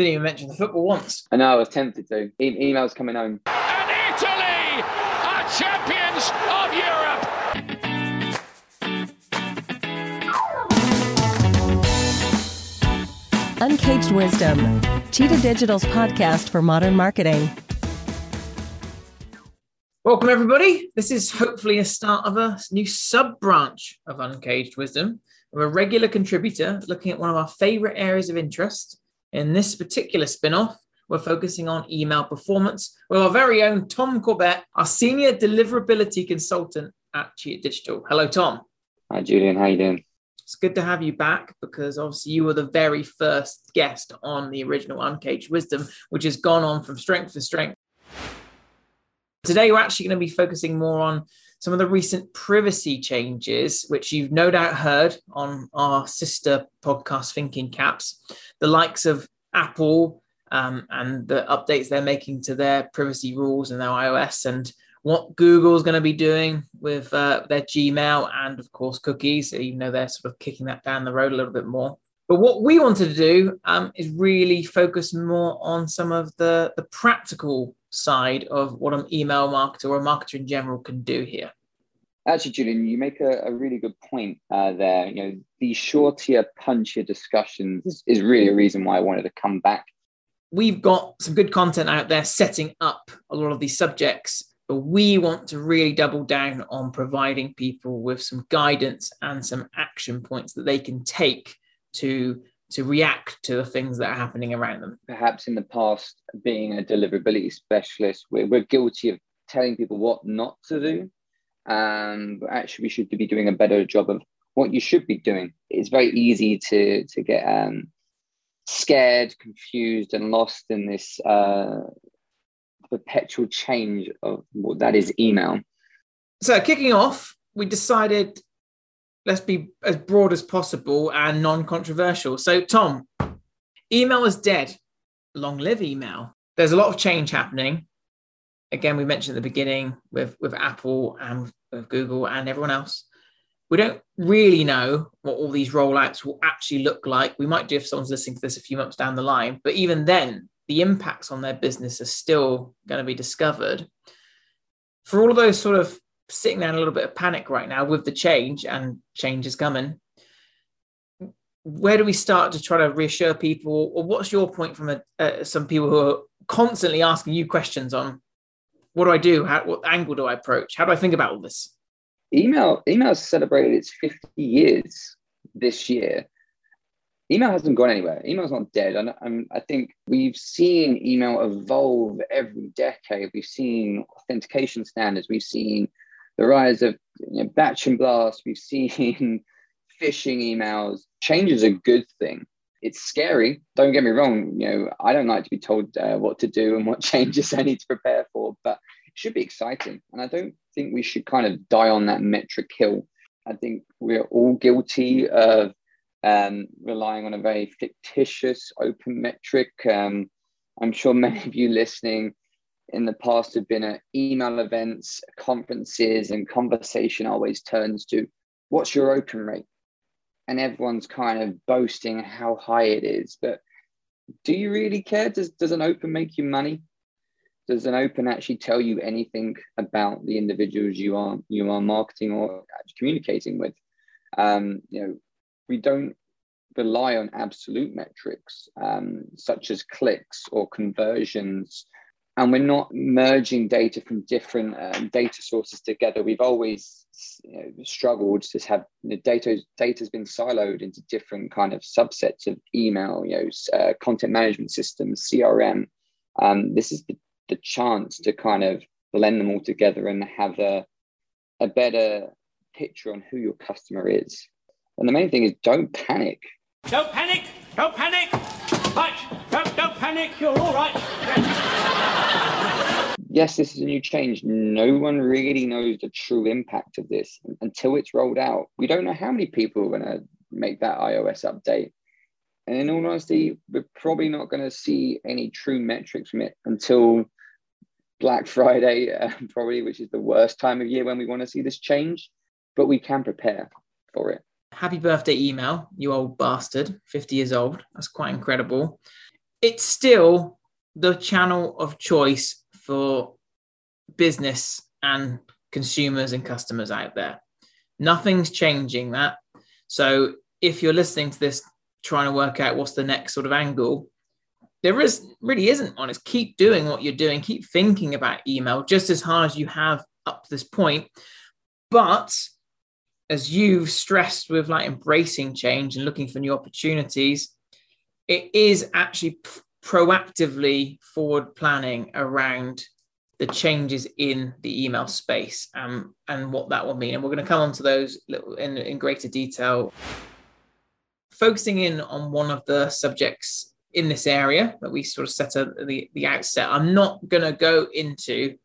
Didn't even mention the football once. I know, I was tempted to. E- emails coming home. And Italy are champions of Europe. Uncaged Wisdom, Cheetah Digital's podcast for modern marketing. Welcome, everybody. This is hopefully a start of a new sub branch of Uncaged Wisdom. I'm a regular contributor looking at one of our favorite areas of interest. In this particular spin off, we're focusing on email performance with our very own Tom Corbett, our senior deliverability consultant at Cheetah Digital. Hello, Tom. Hi, Julian. How are you doing? It's good to have you back because obviously you were the very first guest on the original Uncaged Wisdom, which has gone on from strength to strength. Today, we're actually going to be focusing more on some of the recent privacy changes, which you've no doubt heard on our sister podcast, Thinking Caps, the likes of Apple um, and the updates they're making to their privacy rules and their iOS, and what Google's going to be doing with uh, their Gmail and, of course, cookies, even though they're sort of kicking that down the road a little bit more. But what we wanted to do um, is really focus more on some of the, the practical side of what an email marketer or a marketer in general can do here. Actually, Julian, you make a, a really good point uh, there. You know, the shorter, punchier discussions is, is really a reason why I wanted to come back. We've got some good content out there setting up a lot of these subjects, but we want to really double down on providing people with some guidance and some action points that they can take to to react to the things that are happening around them. Perhaps in the past, being a deliverability specialist, we're, we're guilty of telling people what not to do. Um, but actually, we should be doing a better job of what you should be doing. It's very easy to to get um, scared, confused, and lost in this uh, perpetual change of what that is email. So, kicking off, we decided let's be as broad as possible and non-controversial. So, Tom, email is dead. Long live email. There's a lot of change happening. Again, we mentioned at the beginning with with Apple and with Google and everyone else. We don't really know what all these rollouts will actually look like. We might do if someone's listening to this a few months down the line, but even then, the impacts on their business are still going to be discovered. For all of those sort of sitting there in a little bit of panic right now with the change and change is coming. Where do we start to try to reassure people? Or what's your point from a, uh, some people who are constantly asking you questions on what do i do? How, what angle do i approach? How do i think about all this? Email email celebrated its 50 years this year. Email hasn't gone anywhere. Email's not dead. And, and i think we've seen email evolve every decade. We've seen authentication standards. We've seen the rise of you know, batch and blast. We've seen phishing emails. Change is a good thing. It's scary. Don't get me wrong. You know, I don't like to be told uh, what to do and what changes I need to prepare for, but it should be exciting. And I don't think we should kind of die on that metric hill. I think we're all guilty of um, relying on a very fictitious open metric. Um, I'm sure many of you listening in the past have been at email events, conferences, and conversation always turns to what's your open rate? And everyone's kind of boasting how high it is. But do you really care? Does, does an open make you money? Does an open actually tell you anything about the individuals you are you are marketing or communicating with? Um, you know, we don't rely on absolute metrics um, such as clicks or conversions and we're not merging data from different um, data sources together. We've always you know, struggled to have the data data has been siloed into different kind of subsets of email, you know, uh, content management systems, CRM. Um, this is the, the chance to kind of blend them all together and have a, a better picture on who your customer is. And the main thing is don't panic. Don't panic! Don't panic! Right, don't, don't panic, you're all right. Yes, this is a new change. No one really knows the true impact of this until it's rolled out. We don't know how many people are going to make that iOS update. And in all honesty, we're probably not going to see any true metrics from it until Black Friday, uh, probably, which is the worst time of year when we want to see this change. But we can prepare for it. Happy birthday email, you old bastard, 50 years old. That's quite incredible. it's still the channel of choice for business and consumers and customers out there. Nothing's changing that. So if you're listening to this, trying to work out what's the next sort of angle, there is really isn't on it. Keep doing what you're doing. Keep thinking about email just as hard as you have up to this point. But as you've stressed with like embracing change and looking for new opportunities, it is actually proactively forward planning around the changes in the email space um, and what that will mean. And we're going to come on to those in, in greater detail. Focusing in on one of the subjects in this area that we sort of set at the, the outset, I'm not going to go into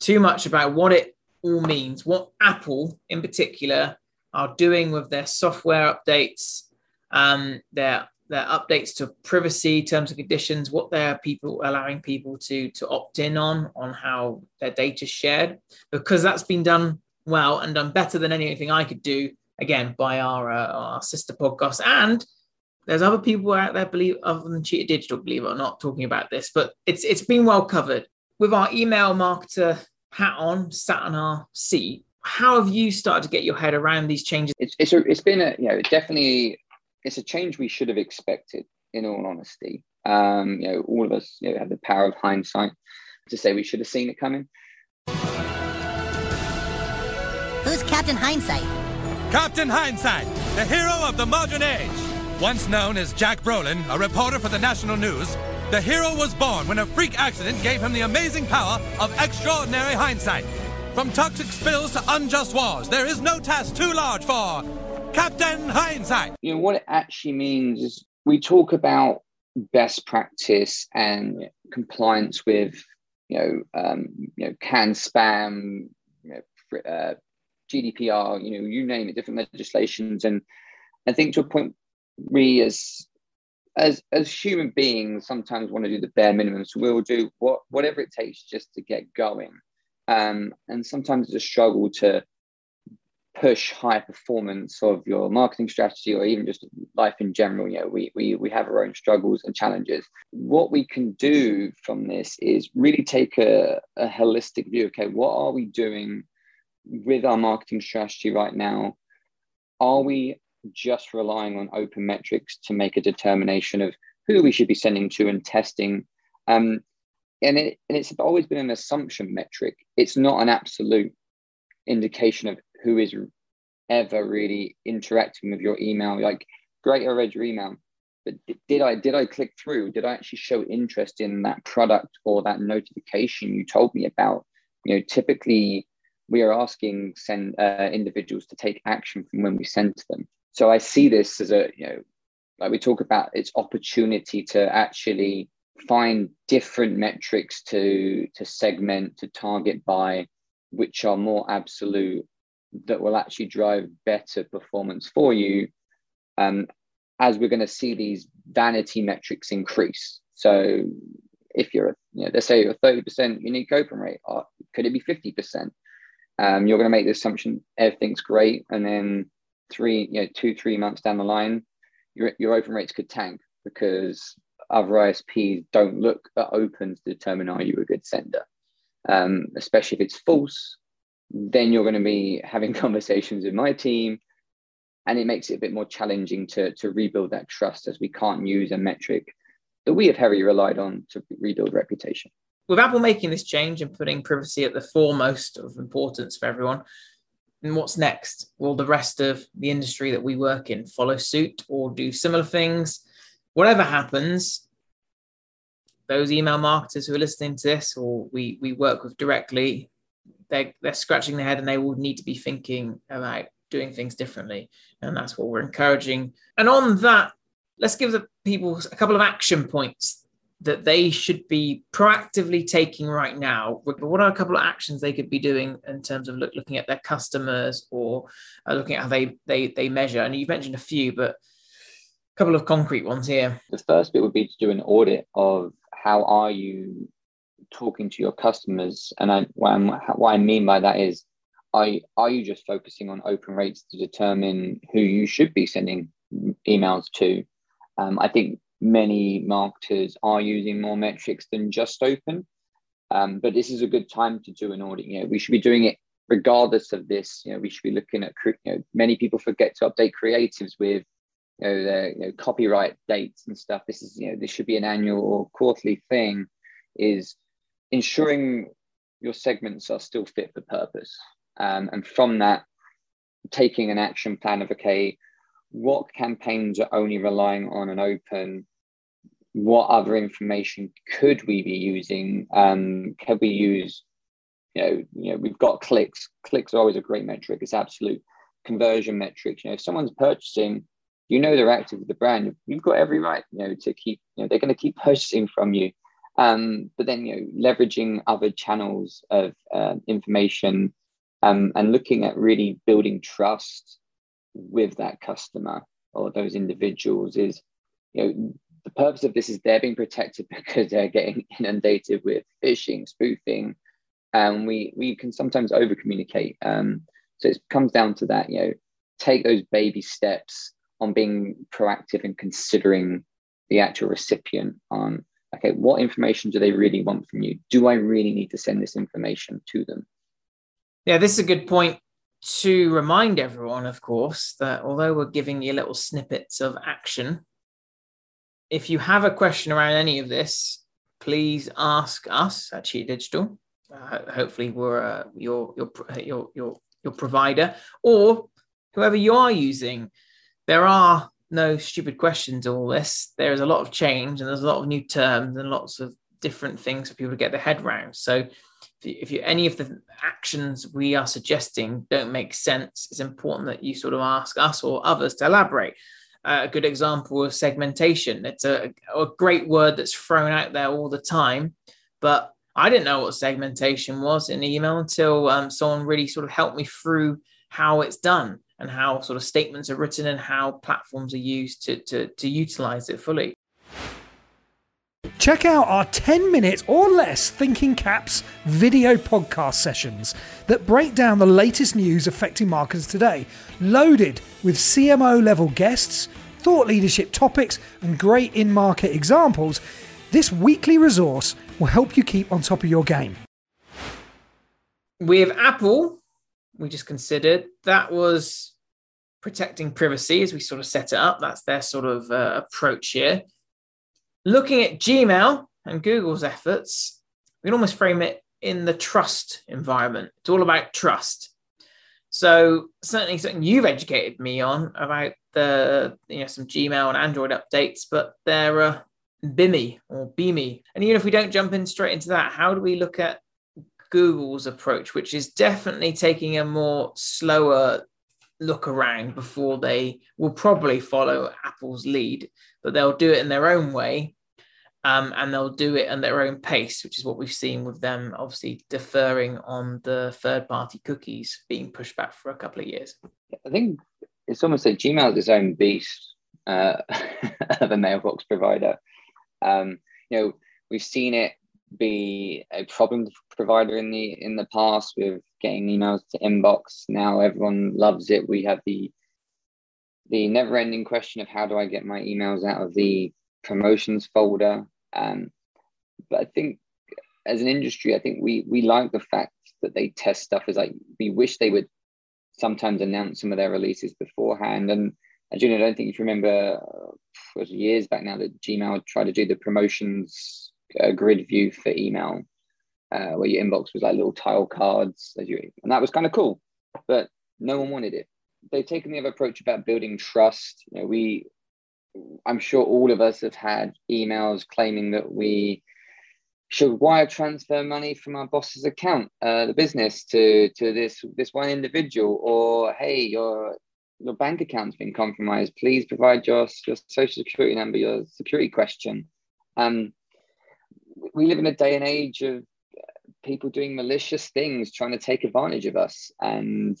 too much about what it all means, what Apple in particular are doing with their software updates, um, their their updates to privacy terms and conditions, what they're people allowing people to to opt in on on how their data is shared, because that's been done well and done better than anything I could do. Again, by our uh, our sister podcast, and there's other people out there believe other than Cheetah Digital, believe it or not, talking about this, but it's it's been well covered with our email marketer hat on, sat on our seat. How have you started to get your head around these changes? It's it's, a, it's been a you know definitely it's a change we should have expected. In all honesty, um, you know, all of us you know, have the power of hindsight to say we should have seen it coming. Who's Captain Hindsight? Captain Hindsight, the hero of the modern age. Once known as Jack Brolin, a reporter for the National News, the hero was born when a freak accident gave him the amazing power of extraordinary hindsight. From toxic spills to unjust wars, there is no task too large for Captain Hindsight. You know what it actually means is we talk about best practice and compliance with you know um, you know CAN spam you know, uh, GDPR you know you name it different legislations. And I think to a point we as as as human beings sometimes want to do the bare minimum. So we'll do what whatever it takes just to get going. Um, and sometimes it's a struggle to push high performance of your marketing strategy or even just life in general. You know we, we we have our own struggles and challenges. What we can do from this is really take a, a holistic view. Okay what are we doing with our marketing strategy right now? Are we just relying on open metrics to make a determination of who we should be sending to and testing? Um, and, it, and it's always been an assumption metric. It's not an absolute indication of who is ever really interacting with your email. Like, great, I read your email, but did I did I click through? Did I actually show interest in that product or that notification you told me about? You know, typically we are asking send uh, individuals to take action from when we send to them. So I see this as a you know, like we talk about its opportunity to actually find different metrics to to segment to target by which are more absolute that will actually drive better performance for you um, as we're going to see these vanity metrics increase. So if you're, you know, let's say you're 30% unique open rate, or could it be 50%? Um, you're going to make the assumption everything's great. And then three, you know, two, three months down the line, your, your open rates could tank because other ISPs don't look at opens to determine are you a good sender, um, especially if it's false then you're going to be having conversations with my team and it makes it a bit more challenging to, to rebuild that trust as we can't use a metric that we have heavily relied on to rebuild reputation. With apple making this change and putting privacy at the foremost of importance for everyone and what's next? Will the rest of the industry that we work in follow suit or do similar things? Whatever happens those email marketers who are listening to this or we we work with directly they're, they're scratching their head and they will need to be thinking about doing things differently. And that's what we're encouraging. And on that, let's give the people a couple of action points that they should be proactively taking right now. What are a couple of actions they could be doing in terms of look, looking at their customers or uh, looking at how they, they, they measure? And you've mentioned a few, but a couple of concrete ones here. The first bit would be to do an audit of how are you talking to your customers, and I, what, what I mean by that is, are, are you just focusing on open rates to determine who you should be sending emails to? Um, I think many marketers are using more metrics than just open. Um, but this is a good time to do an audit. You know, we should be doing it regardless of this. You know, we should be looking at. You know, many people forget to update creatives with you know their you know, copyright dates and stuff. This is you know this should be an annual or quarterly thing. Is ensuring your segments are still fit for purpose, um, and from that, taking an action plan of okay, what campaigns are only relying on an open what other information could we be using? Um, can we use you know you know we've got clicks. Clicks are always a great metric. It's absolute conversion metrics. You know if someone's purchasing you know they're active with the brand. You've got every right you know to keep you know they're going to keep purchasing from you um, but then you know leveraging other channels of uh, information um, and looking at really building trust with that customer or those individuals is you know the purpose of this is they're being protected because they're getting inundated with phishing spoofing and we we can sometimes over communicate um, so it comes down to that you know take those baby steps on being proactive and considering the actual recipient on okay what information do they really want from you do i really need to send this information to them yeah this is a good point to remind everyone, of course, that although we're giving you little snippets of action, if you have a question around any of this, please ask us at Cheetah Digital. Uh, hopefully, we're uh, your, your your your your provider or whoever you are using. There are no stupid questions. All this there is a lot of change and there's a lot of new terms and lots of different things for people to get their head around. So if, you, if you, any of the actions we are suggesting don't make sense, it's important that you sort of ask us or others to elaborate. Uh, a good example of segmentation. It's a, a great word that's thrown out there all the time, but I didn't know what segmentation was in email until um, someone really sort of helped me through how it's done and how sort of statements are written and how platforms are used to, to, to utilize it fully. Check out our 10 minute or less Thinking Caps video podcast sessions that break down the latest news affecting marketers today, loaded with CMO level guests, thought leadership topics, and great in market examples. This weekly resource will help you keep on top of your game. With Apple, we just considered that was protecting privacy as we sort of set it up. That's their sort of uh, approach here looking at Gmail and Google's efforts, we can almost frame it in the trust environment. It's all about trust. So certainly something you've educated me on about the you know some Gmail and Android updates, but they're uh, BIMI or BIMI. And even if we don't jump in straight into that, how do we look at Google's approach, which is definitely taking a more slower look around before they will probably follow Apple's lead, but they'll do it in their own way um, and they'll do it at their own pace, which is what we've seen with them obviously deferring on the third party cookies being pushed back for a couple of years. I think it's almost like Gmail is its own beast uh, of a mailbox provider. Um, you know, we've seen it be a problem provider in the in the past with getting emails to inbox. Now everyone loves it. We have the the never ending question of how do I get my emails out of the promotions folder. Um, but I think as an industry, I think we we like the fact that they test stuff. Is like we wish they would sometimes announce some of their releases beforehand. And know, I don't think you remember, uh, it was years back now that Gmail tried to do the promotions uh, grid view for email, uh, where your inbox was like little tile cards, you, and that was kind of cool. But no one wanted it. They've taken the other approach about building trust. You know, we I'm sure all of us have had emails claiming that we should wire transfer money from our boss's account, uh, the business, to to this this one individual, or hey, your your bank account's been compromised. Please provide your your social security number, your security question. Um, we live in a day and age of people doing malicious things, trying to take advantage of us, and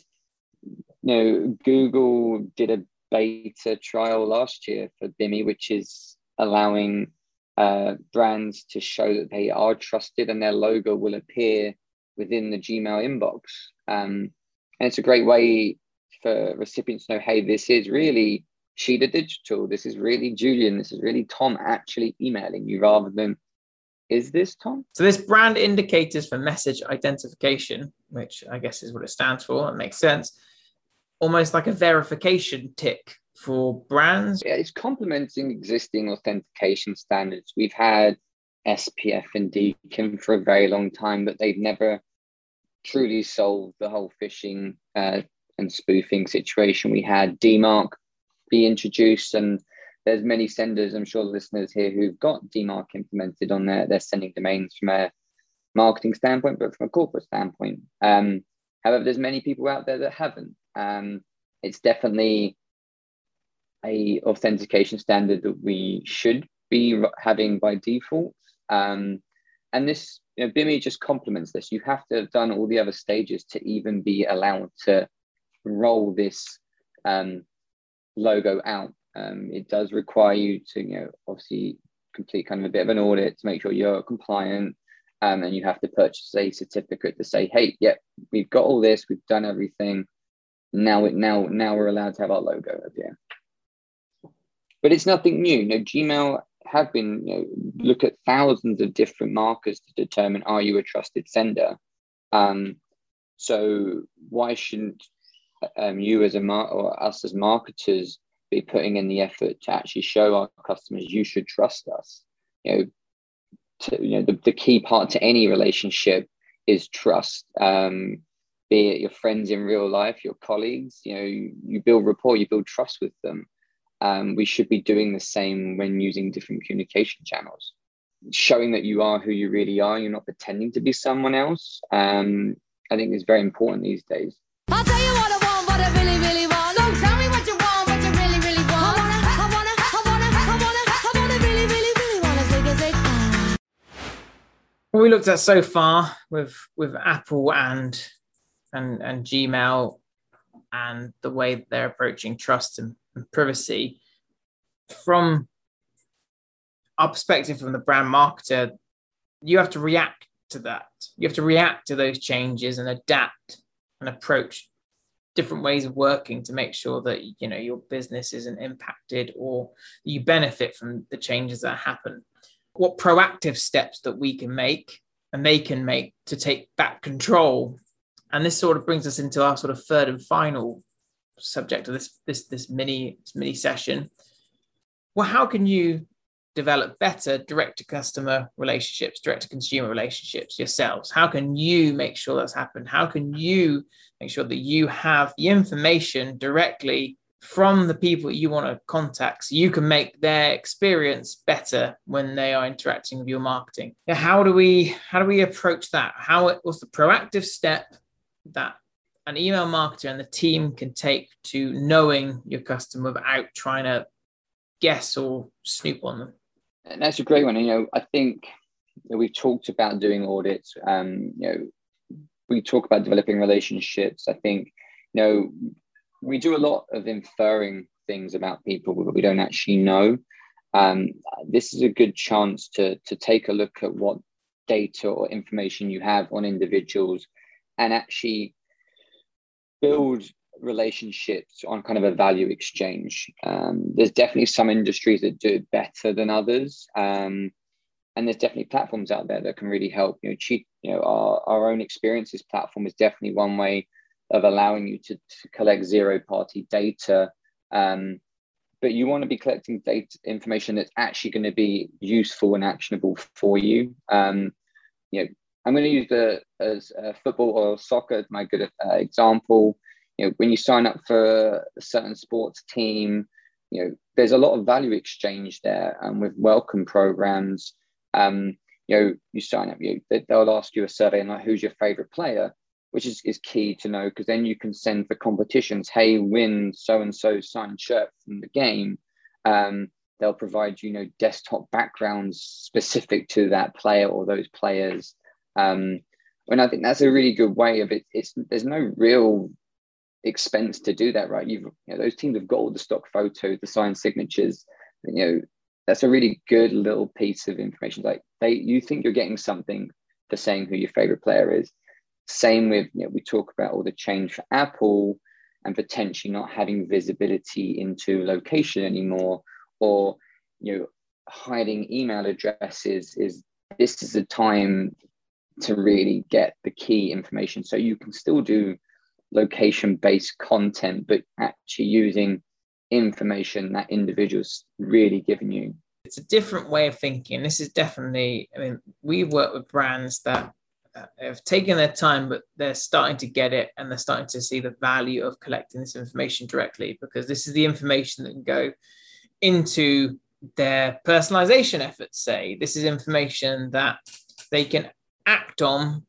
you know, Google did a beta trial last year for BIMI, which is allowing uh, brands to show that they are trusted and their logo will appear within the Gmail inbox. Um, and it's a great way for recipients to know, hey, this is really Cheetah Digital. This is really Julian. This is really Tom actually emailing you rather than, is this Tom? So this brand indicators for message identification, which I guess is what it stands for. That makes sense. Almost like a verification tick for brands. Yeah, it's complementing existing authentication standards. We've had SPF and DKIM for a very long time, but they've never truly solved the whole phishing uh, and spoofing situation. We had DMARC be introduced and there's many senders i'm sure listeners here who've got dmarc implemented on their, their sending domains from a marketing standpoint but from a corporate standpoint. Um, however there's many people out there that haven't. Um, it's definitely a authentication standard that we should be having by default. Um, and this you know BIMI just complements this. You have to have done all the other stages to even be allowed to roll this um, logo out. Um, it does require you to, you know, obviously complete kind of a bit of an audit to make sure you're compliant. Um, and you have to purchase a certificate to say, hey, yeah, we've got all this, we've done everything. Now it now now we're allowed to have our logo up here. But it's nothing new. You know, Gmail have been you know, look at thousands of different markers to determine are you a trusted sender. Um, so why shouldn't um, you as a mar- or us as marketers be putting in the effort to actually show our customers you should trust us. You know to, you know the, the key part to any relationship is trust um, be it your friends in real life your colleagues you know you, you build rapport you build trust with them. Um, we should be doing the same when using different communication channels. Showing that you are who you really are you're not pretending to be someone else um, i think is very important these days What we looked at so far with with Apple and and and Gmail and the way they're approaching trust and, and privacy from our perspective from the brand marketer, you have to react to that. You have to react to those changes and adapt and approach different ways of working to make sure that you know your business isn't impacted or you benefit from the changes that happen what proactive steps that we can make and they can make to take back control and this sort of brings us into our sort of third and final subject of this this this mini this mini session well how can you develop better direct to customer relationships, direct to consumer relationships yourselves? How can you make sure that's happened? How can you make sure that you have the information directly from the people you want to contact so you can make their experience better when they are interacting with your marketing? How do we how do we approach that? How what's the proactive step that an email marketer and the team can take to knowing your customer without trying to guess or snoop on them? And that's a great one. You know, I think you know, we've talked about doing audits. Um, you know, we talk about developing relationships. I think, you know, we do a lot of inferring things about people that we don't actually know. Um, this is a good chance to to take a look at what data or information you have on individuals and actually build relationships on kind of a value exchange. Um, there's definitely some industries that do it better than others. Um, and there's definitely platforms out there that can really help. You know, cheat, you know, our, our own experiences platform is definitely one way of allowing you to, to collect zero party data. Um, but you want to be collecting data information that's actually going to be useful and actionable for you. Um, you know, I'm going to use the as uh, football or soccer as my good uh, example you know, when you sign up for a certain sports team, you know, there's a lot of value exchange there. And with welcome programs, um, you know, you sign up, you they'll ask you a survey and like, who's your favorite player, which is, is key to know because then you can send for competitions, hey, win so and so signed shirt from the game. Um, they'll provide you know desktop backgrounds specific to that player or those players. Um, and I think that's a really good way of it. It's there's no real expense to do that, right? You've you know, those teams have got all the stock photos, the signed signatures. You know, that's a really good little piece of information. Like they, you think you're getting something for saying who your favorite player is. Same with you know, we talk about all the change for Apple. and potentially not having visibility into location anymore or you know hiding email addresses is this is a time to really get the key information so you can still do location based content but actually using information that individuals really giving you it's a different way of thinking this is definitely i mean we work with brands that Uh, have taken their time, but they're starting to get it and they're starting to see the value of collecting this information directly because this is the information that can go into their personalization efforts. Say, this is information that they can act on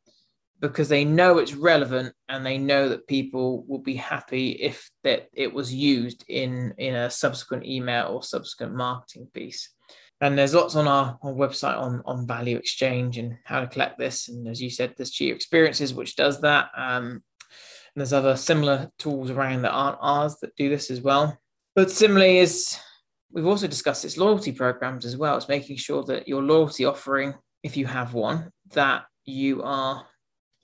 because they know it's relevant and they know that people will be happy if that it was used in in a subsequent email or subsequent marketing piece and there's lots on our, our, website on on value exchange and how to collect this. And as you said there's Cheetah Experiences which does that. Um, and there's other similar tools around that aren't ours that do this as well. But similarly is we've also discussed its loyalty programs as well. It's making sure that your loyalty offering if you have one that you are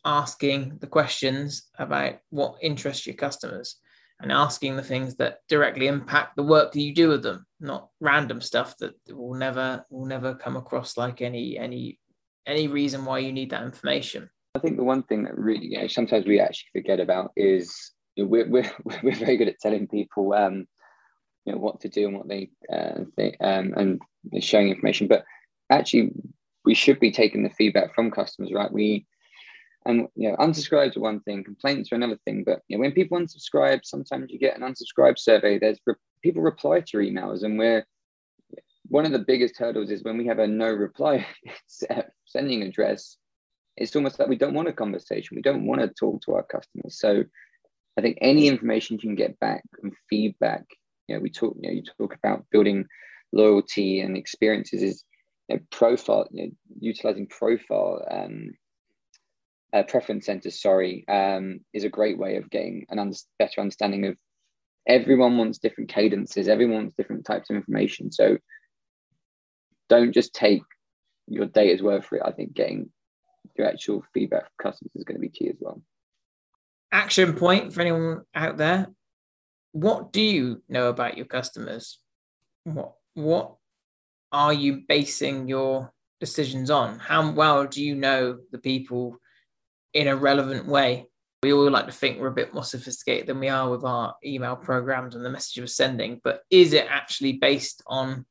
asking the questions about what interests your customers and asking the things that directly impact the work that you do with them, not random stuff that will never will never come across like any any any reason why you need that information. I think the one thing that really you know, sometimes we actually forget about is you know, we're, we're we're very good at telling people um, you know what to do and what they uh, think, um, and sharing information, but actually we should be taking the feedback from customers, right? We and you know, unsubscribes are one thing, complaints are another thing. But you know, when people unsubscribe, sometimes you get an unsubscribe survey. There's re- people reply to emails, and we're one of the biggest hurdles is when we have a no reply sending address. It's almost like we don't want a conversation. We don't want to talk to our customers. So I think any information you can get back and feedback. You know, we talk. You know, you talk about building loyalty and experiences is you know, profile. You know, utilizing profile. Um, uh, preference centers, sorry, um, is a great way of getting an under- better understanding of everyone wants different cadences, everyone wants different types of information. So don't just take your data's word for it. I think getting your actual feedback from customers is going to be key as well. Action point for anyone out there. What do you know about your customers? What what are you basing your decisions on? How well do you know the people in a relevant way. We all like to think we're a bit more sophisticated than we are with our email programs and the message we're sending, but is it actually based on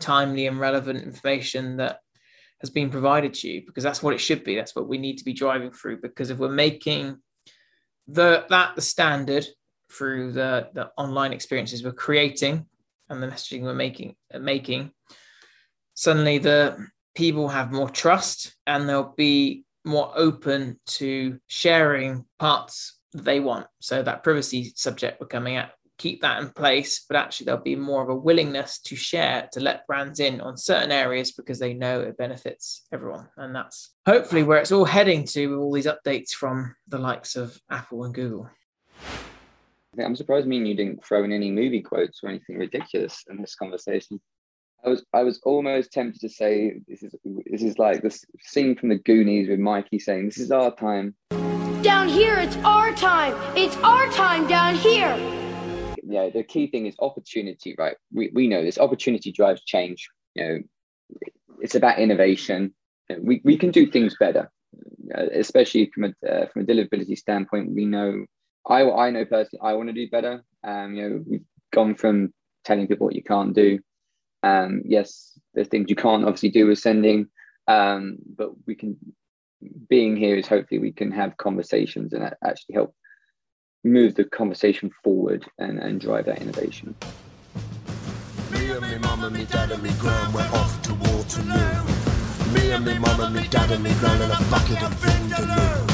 timely and relevant information that has been provided to you? Because that's what it should be. That's what we need to be driving through. Because if we're making the that the standard through the, the online experiences we're creating and the messaging we're making uh, making, suddenly the people have more trust and there'll be more open to sharing parts they want. So that privacy subject we're coming at, keep that in place, but actually there'll be more of a willingness to share, to let brands in on certain areas because they know it benefits everyone. And that's hopefully where it's all heading to with all these updates from the likes of Apple and Google. I'm surprised me and you didn't throw in any movie quotes or anything ridiculous in this conversation. I was I was almost tempted to say this is this is like this scene from the Goonies with Mikey saying this is our time. Down here, it's our time. It's our time down here. Yeah, the key thing is opportunity, right? We we know this opportunity drives change. You know, it's about innovation. We we can do things better, uh, especially from a uh, from a deliverability standpoint. We know I I know personally I want to do better. Um, you know, we've gone from telling people what you can't do um, yes, there's things you can't obviously do with sending, um, but we can. Being here is hopefully we can have conversations and actually help move the conversation forward and, and drive that innovation. Me and mum and dad and off to Waterloo. Me and mum and dad and a bucket of Vindaloo.